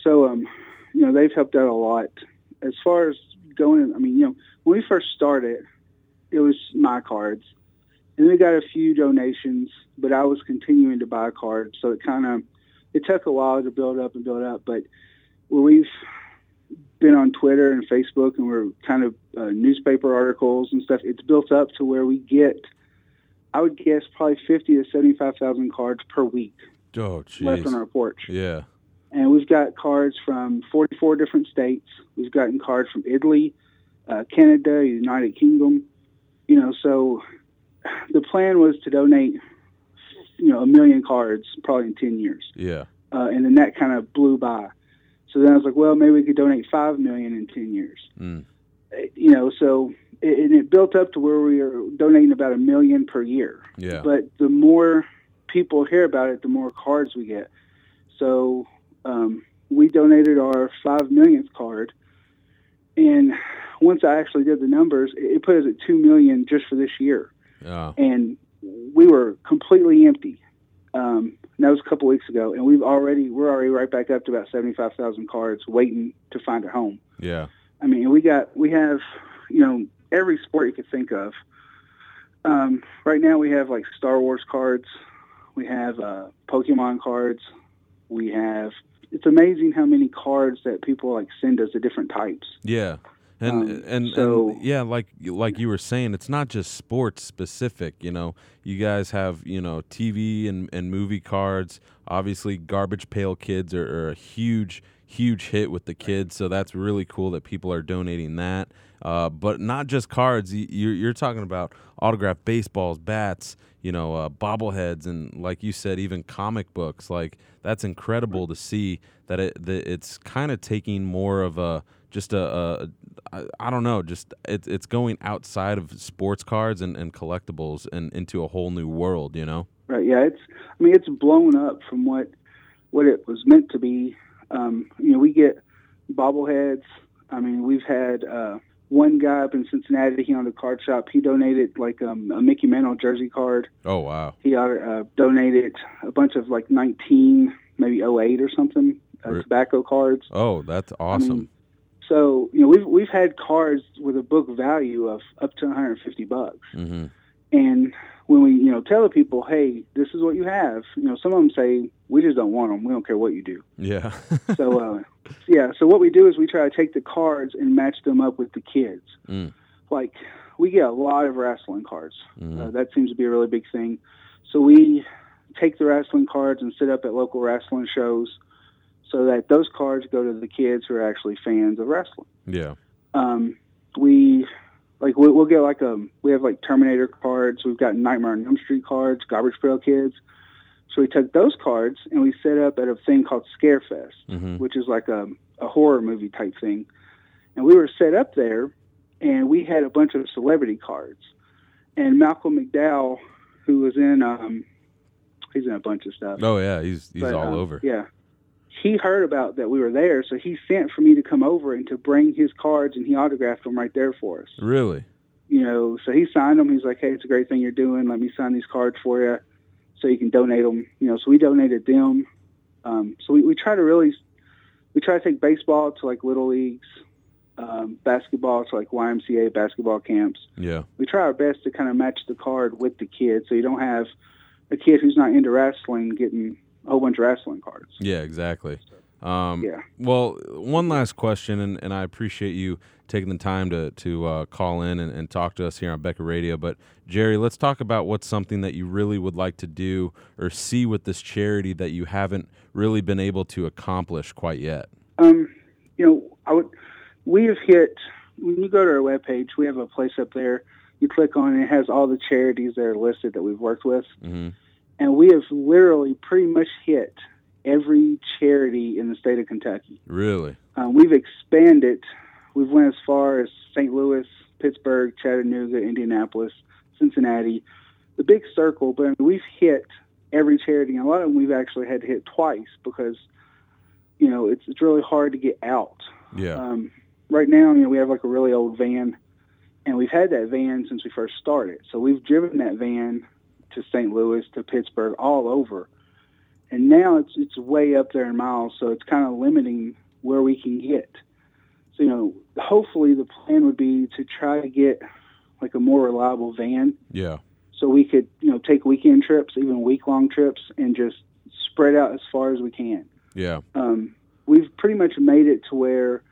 So um, you know they've helped out a lot. As far as going, I mean you know when we first started, it was my cards, and we got a few donations, but I was continuing to buy cards, so it kind of it took a while to build up and build up. But we've been on Twitter and Facebook, and we're kind of uh, newspaper articles and stuff, it's built up to where we get I would guess probably fifty to seventy-five thousand cards per week Oh, left on our porch, Yeah. and we've got cards from forty-four different states. We've gotten cards from Italy, uh, Canada, United Kingdom. You know, so the plan was to donate, you know, a million cards probably in ten years, Yeah. uh, and then that kind of blew by. So then I was like, well, maybe we could donate five million in ten years Mm. You know, so it, and it built up to where we are donating about a million per year. Yeah. But the more people hear about it, the more cards we get. So um, we donated our five millionth card, and once I actually did the numbers, it, put us at two million just for this year, Yeah. and we were completely empty. Um, that was a couple weeks ago, and we've already we're already right back up to about seventy five thousand cards waiting to find a home. Yeah. I mean, we got we have you know every sport you could think of. Um, right now, we have like Star Wars cards, we have uh, Pokemon cards, we have. It's amazing how many cards that people like send us of different types. Yeah. And, Um, and, and so- yeah, like like you were saying, it's not just sports specific. You know, you guys have you know TV and, and movie cards. Obviously, Garbage Pail Kids are, are a huge huge hit with the kids, so that's really cool that people are donating that. Uh, but not just cards. You're you're talking about autographed baseballs, bats, you know, uh, bobbleheads, and like you said, even comic books. Like that's incredible to see that it that it's kind of taking more of a just a, a I, I don't know, just it's it's going outside of sports cards and, and collectibles and into a whole new world, you know? Right? Yeah, it's. I mean, it's blown up from what what it was meant to be. Um, you know, we get bobbleheads. I mean, we've had uh, one guy up in Cincinnati. He owned a card shop. He donated like um, a Mickey Mantle jersey card. Oh wow. He uh, donated a bunch of like 19, maybe 08 or something, uh, Re- tobacco cards. Oh, that's awesome. mean, So you know, we've we've had cards with a book value of up to 150 bucks. hmm And when we, you know, tell the people, hey, this is what you have, you know, some of them say, we just don't want them. We don't care what you do. Yeah. So, uh, yeah, so what we do is we try to take the cards and match them up with the kids. Mm. Like, we get a lot of wrestling cards. Mhm. Uh, that seems to be a really big thing. So we take the wrestling cards and sit up at local wrestling shows so that those cards go to the kids who are actually fans of wrestling yeah. um, we like we, we'll get like um we have like Terminator cards. We've got Nightmare on Elm Street cards, Garbage Pail Kids. So we took those cards and we set up at a thing called Scarefest, hmm which is like a a horror movie type thing. And we were set up there, and we had a bunch of celebrity cards. And Malcolm McDowell, who was in, um, he's in a bunch of stuff. Oh yeah, he's he's But, all um, over. Yeah. He heard about that we were there, so he sent for me to come over and to bring his cards, and he autographed them right there for us. Really? You know, so he signed them. He's like, "Hey, it's a great thing you're doing. Let me sign these cards for you, so you can donate them." You know, so we donated them. Um, so we, we try to really, we try to take baseball to like little leagues, um, basketball to like YMCA basketball camps Yeah. we try our best to kind of match the card with the kid so you don't have a kid who's not into wrestling getting a whole bunch of wrestling cards. Yeah, exactly. Um, Yeah. Well, one last question, and, and I appreciate you taking the time to to uh, call in and, and talk to us here on Beckett Radio. But Jerry, let's talk about what's something that you really would like to do or see with this charity that you haven't really been able to accomplish quite yet. Um, you know, I would we have hit when you go to our webpage, we have a place up there. You click on it, it has all the charities that are listed that we've worked with. hmm And we have literally pretty much hit every charity in the state of Kentucky. Really? Um, we've expanded. We've went as far as St. Louis, Pittsburgh, Chattanooga, Indianapolis, Cincinnati, the big circle. But I mean, we've hit every charity, and a lot of them we've actually had to hit twice because you know it's it's really hard to get out. Yeah. Um, right now, you know, we have like a really old van, and we've had that van since we first started. So we've driven that van to St. Louis, to Pittsburgh, all over, and now it's it's way up there in miles. So it's kind of limiting where we can get. So you know, hopefully the plan would be to try to get like a more reliable van, yeah. so we could you know take weekend trips, even week long trips, and just spread out as far as we can Yeah. um, we've pretty much made it to where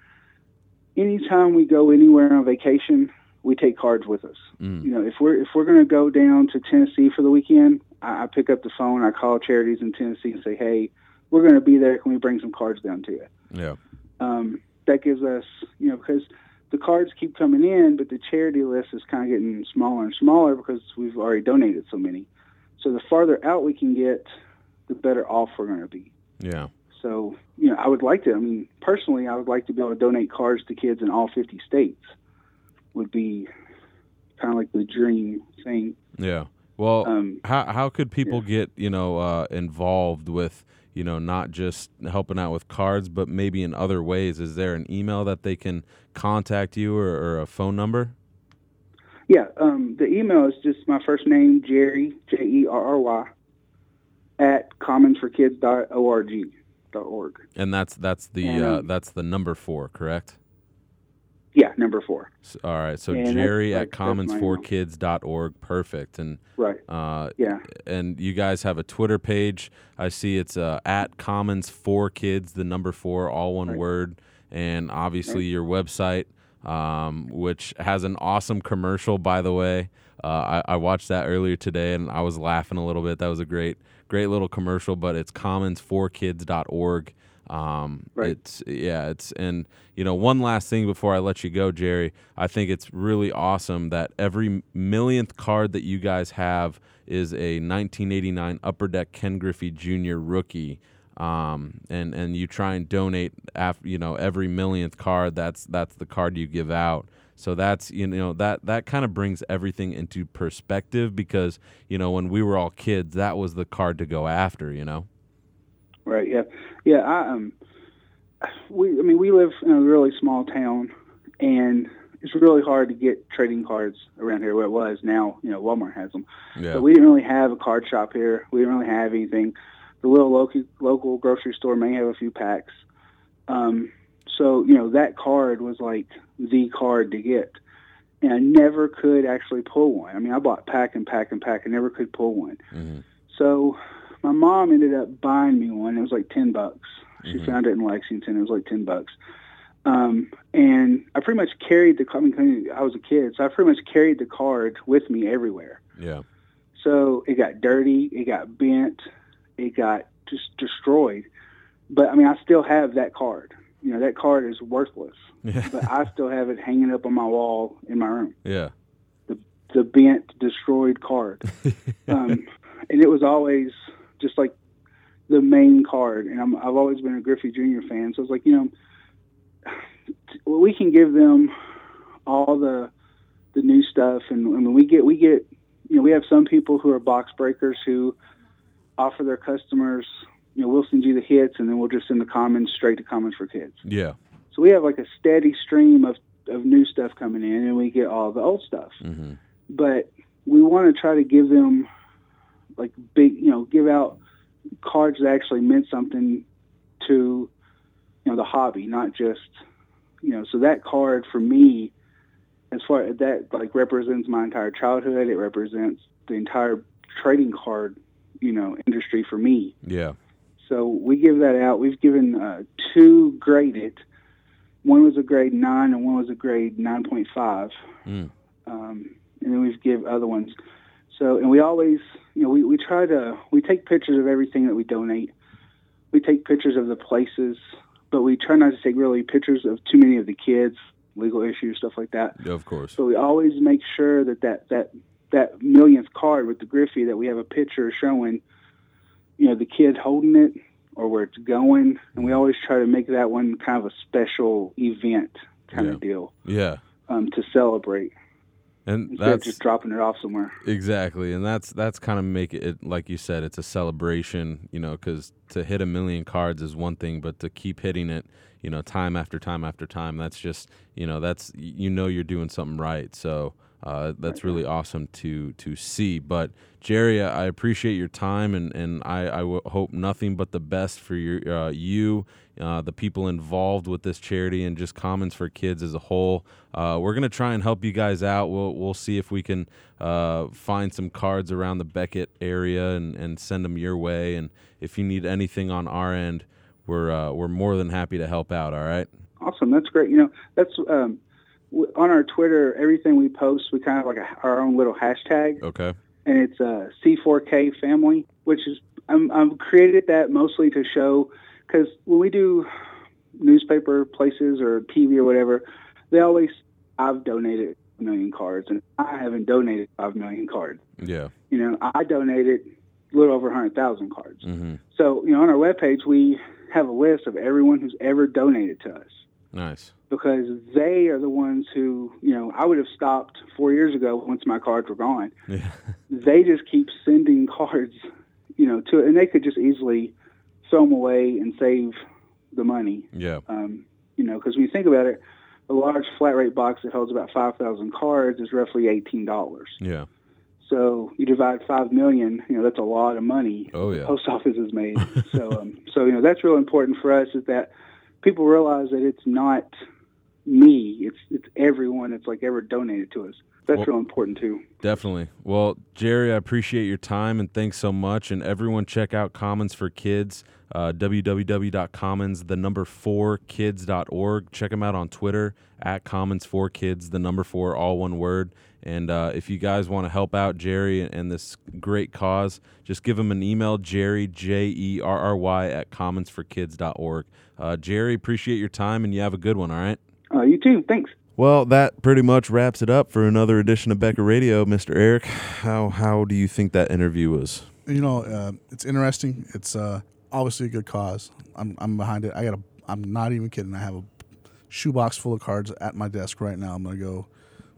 anytime we go anywhere on vacation, we take cards with us. Mm. You know, if we're if we're going to go down to Tennessee for the weekend, I, I pick up the phone, I call charities in Tennessee and say, "Hey, we're going to be there. Can we bring some cards down to you?" Yeah. Um, that gives us, you know, because the cards keep coming in, but the charity list is kind of getting smaller and smaller because we've already donated so many. So the farther out we can get, the better off we're going to be. Yeah. So, you know, I would like to, I mean, personally, I would like to be able to donate cards to kids in all 50 states would be kind of like the dream thing. Yeah. Well, Um, how how could people get you know uh, involved with you know not just helping out with cards, but maybe in other ways? Is there an email that they can contact you or, or a phone number? Yeah, um, the email is just my first name, Jerry, J E R R Y, at commonsforkids.org. Dot org. And that's that's the And, uh, um, that's the number four, correct? Yeah, number four. S all right. So And Jerry at that's my email. commonsforkids.org. Perfect. And Right. uh, Yeah. and you guys have a Twitter page. I see it's uh, at Commons for Kids, the number four, all one Right. word, and obviously your website, um, which has an awesome commercial. By the way, uh, I, I watched that earlier today, and I was laughing a little bit. That was a great, great little commercial. But it's commonsforkids.org. Um, Right. It's yeah, it's and you know one last thing before I let you go, Jerry. I think it's really awesome that every millionth card that you guys have is a 1989 Upper Deck Ken Griffey Jr. rookie. Um, and and you try and donate after you know every millionth card. That's that's the card you give out. So that's you know that that kind of brings everything into perspective because you know when we were all kids, that was the card to go after. You know. Right. Yeah. Yeah. I um, we I mean we live in a really small town, and it's really hard to get trading cards around here. Where it was now, you know, Walmart has them. Yeah. But we didn't really have a card shop here. We didn't really have anything. The little local local grocery store may have a few packs. Um, so you know that card was like the card to get, and I never could actually pull one. I mean, I bought pack and pack and pack, and never could pull one. Mhm. So my mom ended up buying me one. It was like ten bucks. She Mhm. found it in Lexington. It was like ten bucks. Um, and I pretty much carried the. I mean, I was a kid, so I pretty much carried the card with me everywhere. Yeah. So it got dirty, it got bent, it got just destroyed. But I mean, I still have that card. You know, that card is worthless, Yeah. but I still have it hanging up on my wall in my room. yeah. The bent, destroyed card. um, and it was always just like the main card. And I'm, I've always been a Griffey Jr. fan, so it's like you know, we can give them all the the new stuff, and I mean, we get we get you know we have some people who are box breakers who offer their customers you know we'll send you the hits, and then we'll just send the commons straight to Commons for Kids. Yeah. So we have like a steady stream of of new stuff coming in, and we get all the old stuff. Mm-hmm. But we want to try to give them like big, you know, give out cards that actually meant something to you know the hobby, not just you know. So that card for me, as far as that like represents my entire childhood. It represents the entire trading card, you know, industry for me. Yeah. So we give that out. We've given uh, two graded. One was a grade nine, and one was a grade nine point five. Mm. Um, and then we've give other ones. So, and we always, you know, we, we try to we take pictures of everything that we donate. We take pictures of the places, but we try not to take really pictures of too many of the kids, legal issues, stuff like that. Yeah, Of course. So we always make sure that that that that millionth card with the Griffey that we have a picture showing, you know, the kid holding it or where it's going, and we always try to make that one kind of a special event kind Yeah. of deal Yeah. um, to celebrate And that's just dropping it off somewhere. Exactly, and that's that's kind of make it like you said, it's a celebration, you know, because to hit a million cards is one thing, but to keep hitting it, you know, time after time after time, that's just, you know, that's you know you're doing something right. So uh, that's really awesome to to see. But Jerry, I appreciate your time, and and I I w- hope nothing but the best for your uh, you. Uh, the people involved with this charity and just Commons for Kids as a whole. Uh, we're gonna try and help you guys out. We'll we'll see if we can uh, find some cards around the Beckett area and, and send them your way. And if you need anything on our end, we're uh, we're more than happy to help out. All right. Awesome, that's great. You know, that's um, on our Twitter. Everything we post, we kind of like a, our own little hashtag. Okay. and it's uh, C4K family, which is I'm I'm created that mostly to show because when we do newspaper places or TV or whatever, they always I've donated a million cards and I haven't donated five million cards. Yeah. You know, I donated a little over hundred thousand cards. Mm-hmm. So you know, on our webpage we have a list of everyone who's ever donated to us Nice. because they are the ones who, you know, I would have stopped four years ago once my cards were gone. Yeah. They just keep sending cards, you know, to, and they could just easily throw them away and save the money. Yeah. Um, you know, because when you think about it, a large flat rate box that holds about 5,000 cards is roughly $18. Yeah. So you divide five million, you know, that's a lot of money. Oh, the yeah. Post office has made. so, um, so you know, that's real important for us is that people realize that it's not me, it's it's everyone that's like ever donated to us. That's Well- real important too. Definitely. Well, Jerry, I appreciate your time and thanks so much. And everyone, check out Commons for Kids, uh, www.commons, the number four kids.org. Check them out on Twitter at Commons for Kids, the number four, all one word. And uh, if you guys want to help out Jerry and this great cause, just give him an email, Jerry, J E R R Y, at commonsforkids.org. Uh, Jerry, appreciate your time and you have a good one, all right? Uh, you too. Thanks. Well, that pretty much wraps it up for another edition of Beckett Radio, Mr. Eric. How how do you think that interview was? You know, uh, it's interesting. It's uh, obviously a good cause. I'm I'm behind it. I got a. I'm not even kidding. I have a shoebox full of cards at my desk right now. I'm gonna go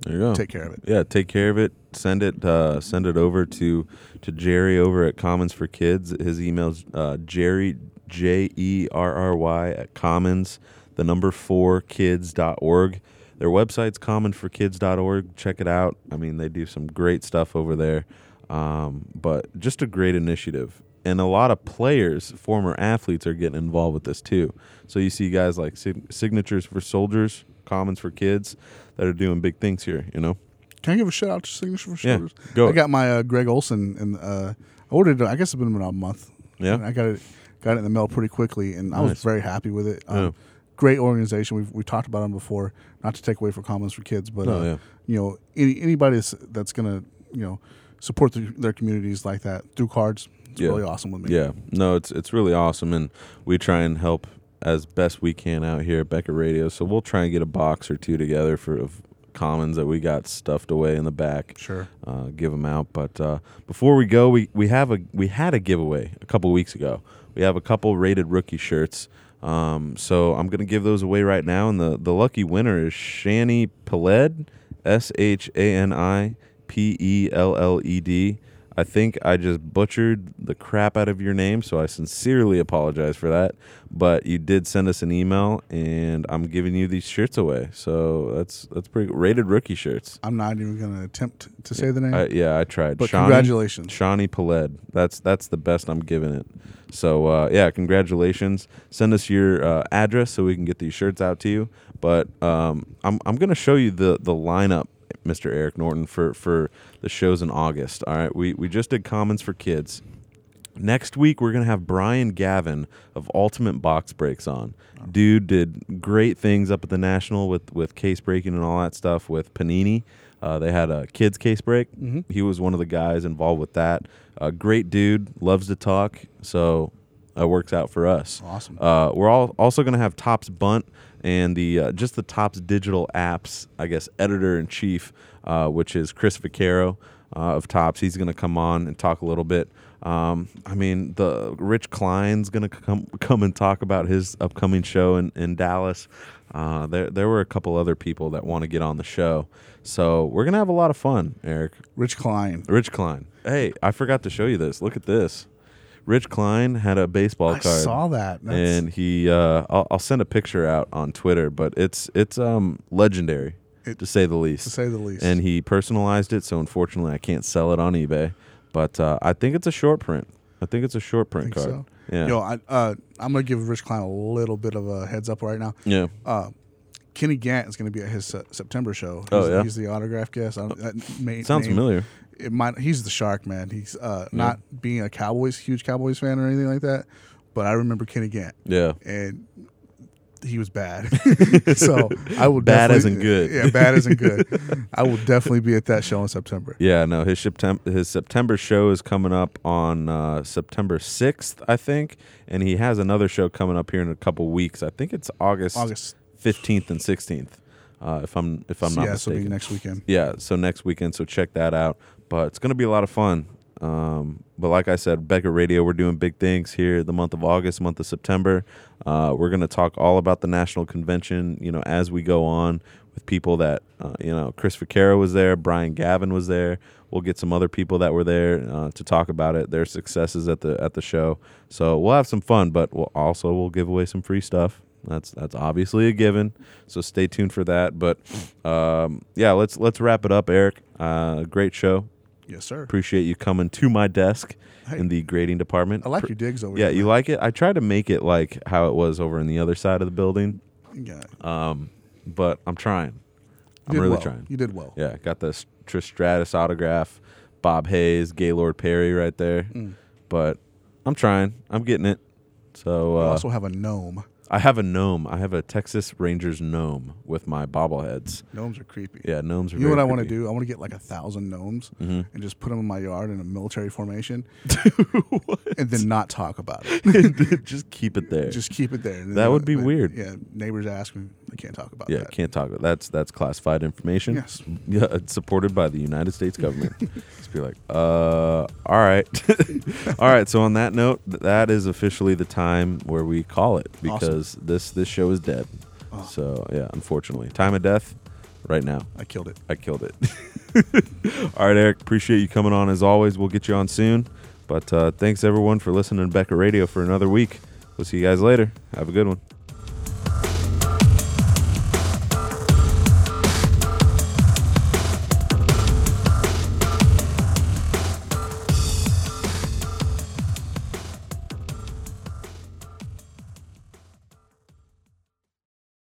There you go. take care of it. yeah, take care of it. Send it. Uh, send it over to to Jerry over at Commons for Kids. His email's uh, Jerry J E R R Y at Commons the number four kids.org. Their website's commonforkids.org. Check it out. I mean, they do some great stuff over there. Um, but just a great initiative. And a lot of players, former athletes, are getting involved with this too. So you see guys like Sig- Signatures for Soldiers, Commons for Kids, that are doing big things here. You know, Can I give a shout out to Signature for Yeah, go. I got my uh, Greg Olson, and uh, I ordered. it, I guess it's been about a month. Yeah. And I got it. Got it in the mail pretty quickly, and I Nice. was very happy with it. Um, Yeah. Great organization. We've we talked about them before. Not to take away from Commons for Kids, but No, uh, yeah. you know, any, anybody that's, that's gonna you know support the, their communities like that through cards, it's Yeah. really awesome with me. Yeah, no, it's it's really awesome, and we try and help as best we can out here at Beckett Radio. So we'll try and get a box or two together for of commons that we got stuffed away in the back. Sure. Uh, give them out. But uh, before we go, we we have a we had a giveaway a couple weeks ago. We have a couple rated rookie shirts. Um, so I'm gonna give those away right now, and the the lucky winner is Shani Pelled, S H A N I P E L L E D. I think I just butchered the crap out of your name, so I sincerely apologize for that. But you did send us an email, and I'm giving you these shirts away. So that's that's pretty good. rated rookie shirts. I'm not even going to attempt to say the name. I, yeah, I tried. But Shawnee- congratulations. Shawnee Paled. That's that's the best I'm giving it. So uh, yeah, congratulations. Send us your uh, address so we can get these shirts out to you. But um, I'm I'm gonna show you the the lineup, Mr. Eric Norton, for for the shows in August. All right, we we just did Commons for Kids. Next week we're gonna have Brian Gavin of Ultimate Box Breaks on. Dude did great things up at the National with with case breaking and all that stuff with Panini. Uh, they had a kids case break. He was one of the guys involved with that. A great dude, loves to talk, so that works out for us. Awesome. Uh, we're all also going to have Topps Bunt and the uh, just the Topps digital apps, I guess, editor in chief, uh, which is Chris Vaccaro uh, of Topps. He's going to come on and talk a little bit. Um, I mean, the Rich Klein's going to come come and talk about his upcoming show in, in Dallas. Uh, there there were a couple other people that want to get on the show, so we're gonna have a lot of fun, Eric. Rich Klein. Rich Klein. Hey, I forgot to show you this. Look at this. Rich Klein had a baseball card. I card saw that. That's, and he uh, I'll, I'll send a picture out on Twitter, but it's it's um legendary It- to say the least. to say the least. And he personalized it, so unfortunately I can't sell it on eBay. But uh, I think it's a short print. I think it's a short print think card. so. Yeah. Yo, I, uh, I'm gonna give Rich Klein a little bit of a heads up right now. yeah. Uh, Kenny Gant is going to be at his uh, September show. Oh, He's- yeah? He's the autograph guest. I don't, that ma- Sounds name- familiar. It might. He's the shark man. He's uh, not being a Cowboys huge Cowboys fan or anything like that. But I remember Kenny Gant, Yeah. and he was bad. so I will Bad isn't good. Yeah, bad isn't good. I will definitely be at that show in September. Yeah, no, his September his September show is coming up on uh, September sixth, I think, and he has another show coming up here in a couple weeks. I think it's August August. fifteenth and sixteenth, uh, if I'm if I'm So not yeah, this will be mistaken. next weekend. yeah, so next weekend, so check that out. But it's gonna be a lot of fun. Um, but like I said, Beckett Radio, we're doing big things here the month of August, month of September. Uh, we're gonna talk all about the national convention, you know, as we go on with people that uh, you know, Chris Vaccaro was there, Brian Gavin was there. We'll get some other people that were there uh, to talk about it, their successes at the at the show. So we'll have some fun, but we'll also we'll give away some free stuff. That's that's obviously a given. So stay tuned for that. But um, yeah, let's let's wrap it up, Eric. Uh, great show. Yes, sir. Appreciate you coming to my desk Hey. in the grading department. I like Pr- your digs over Yeah, here. Yeah, you man. like it. I try to make it like how it was over in the other side of the building, Yeah. um, but I'm trying. You I'm really well. trying. You did well. Yeah, got the Trish Stratus autograph, Bob Hayes, Gaylord Perry right there. Mm. But I'm trying. I'm getting it. So You uh, also have a gnome. I have a gnome. I have a Texas Rangers gnome with my bobbleheads. Gnomes are creepy. Yeah, gnomes are. You know what I want to do? I want to get like a thousand gnomes Mhm. and just put them in my yard in a military formation, and then not talk about it. Just keep it there. just keep it there. That would be then- weird. Yeah, neighbors ask me. I can't talk about that. yeah, that. can't talk. About that's that's classified information. Yes. Yeah, it's supported by the United States government. Just be like, uh, all right, all right. So on that note, th- that is officially the time where we call it because this this show is dead. Oh. So yeah, unfortunately, time of death, right now. I killed it. I killed it. all right, Eric. Appreciate you coming on as always. We'll get you on soon. But uh, thanks everyone for listening to Beckett Radio for another week. We'll see you guys later. Have a good one.